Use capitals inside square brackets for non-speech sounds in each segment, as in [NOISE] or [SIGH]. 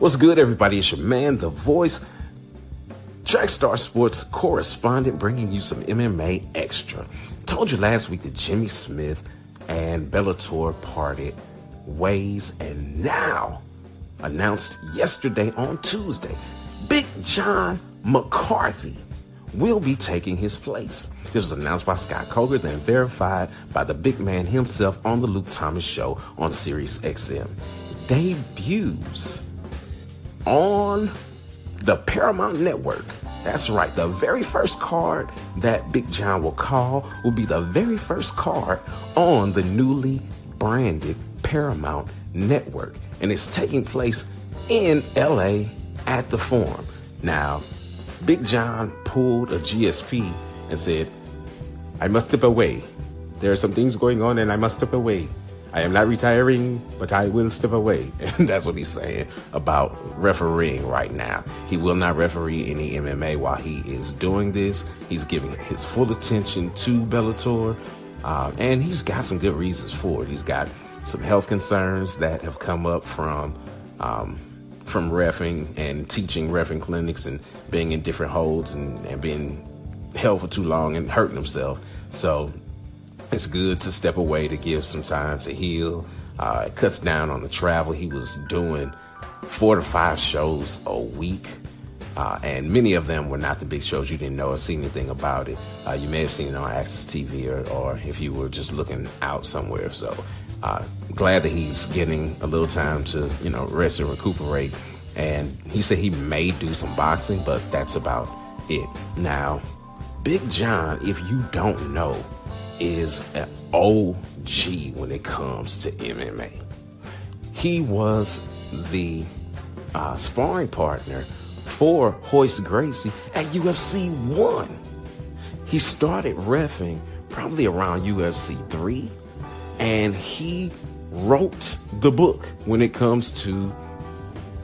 What's good, everybody? It's your man, The Voice, Trackstar Sports correspondent, bringing you some MMA extra. Told you last week that Jimmy Smith and Bellator parted ways, and now announced yesterday on Tuesday, Big John McCarthy will be taking his place. This was announced by Scott Coker, then verified by the big man himself on the Luke Thomas show on Sirius XM. Debuts on the Paramount Network. That's right. The very first card that Big John will call will be the very first card on the newly branded Paramount Network. And it's taking place in LA at the Forum. Now, Big John pulled a GSP and said, I must step away. There are some things going on and I must step away. I am not retiring, but I will step away. [LAUGHS] And that's what he's saying about refereeing right now. He will not referee any MMA while he is doing this. He's giving his full attention to Bellator. Uh, and he's got some good reasons for it. He's got some health concerns that have come up from um, from refing and teaching refing clinics and being in different holds and, and being held for too long and hurting himself. So it's good to step away to give some time to heal. Uh, it cuts down on the travel. He was doing four to five shows a week. Uh, and many of them were not the big shows you didn't know or see anything about it. Uh, you may have seen it on AXS TV or, or if you were just looking out somewhere. So uh, glad that he's getting a little time to, you know, rest and recuperate. And he said he may do some boxing, but that's about it. Now, Big John, if you don't know, is an OG when it comes to MMA. He was the uh, sparring partner for Royce Gracie at UFC 1. He started refing probably around UFC 3 and he wrote the book when it comes to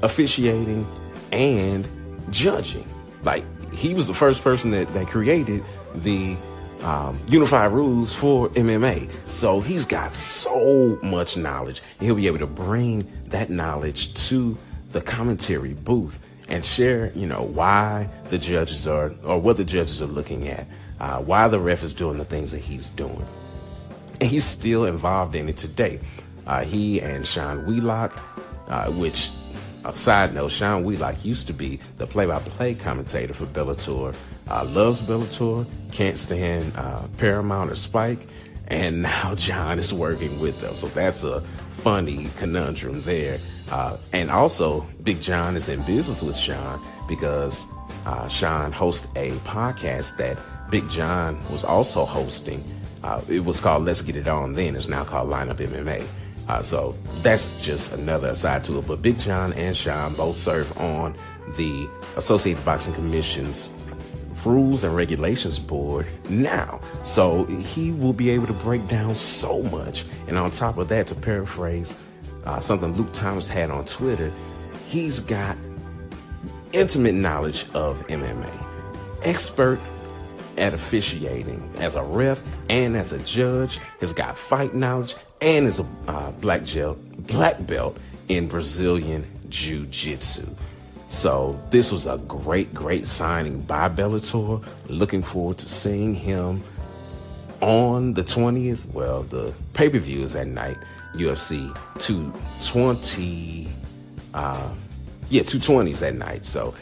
officiating and judging. Like he was the first person that, that created the um, unified rules for MMA. So he's got so much knowledge. He'll be able to bring that knowledge to the commentary booth and share, you know, why the judges are, or what the judges are looking at, uh, why the ref is doing the things that he's doing and he's still involved in it today. Uh, he and Sean Wheelock, uh, which, a side note, Sean Wheelock used to be the play-by-play commentator for Bellator. Uh, loves Bellator, can't stand uh, Paramount or Spike, and [LAUGHS] now John is working with them. So that's a funny conundrum there. Uh, and also, Big John is in business with Sean because uh, Sean hosts a podcast that Big John was also hosting uh, it was called Let's Get It On then. It's now called Lineup MMA. Uh, so that's just another side to it. But Big John and Sean both serve on the Associated Boxing Commission's Rules and Regulations Board now. So he will be able to break down so much. And on top of that, to paraphrase uh, something Luke Thomas had on Twitter, he's got intimate knowledge of MMA, expert at officiating as a ref and as a judge, has got fight knowledge, and is a uh, black, gel, black belt in Brazilian Jiu Jitsu. So this was a great, great signing by Bellator. Looking forward to seeing him on the 20th. Well, the pay per view is at night. UFC 220. Uh, yeah, 220s at night. So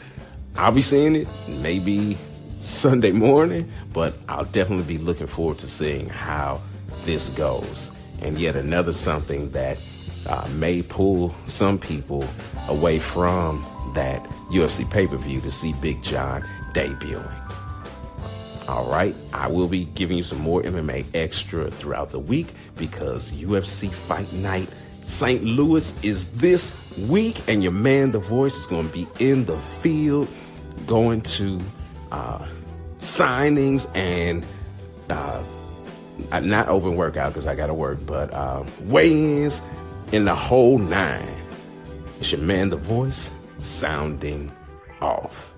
I'll be seeing it. Maybe Sunday morning, but I'll definitely be looking forward to seeing how this goes. And yet another something that uh, may pull some people away from that UFC pay per view to see Big John debuting. All right, I will be giving you some more MMA extra throughout the week because UFC Fight Night St. Louis is this week, and your man, The Voice, is going to be in the field going to uh, signings and uh, not open workout because I got to work, but uh, weigh-ins in the whole nine. It's your man, the voice, sounding off.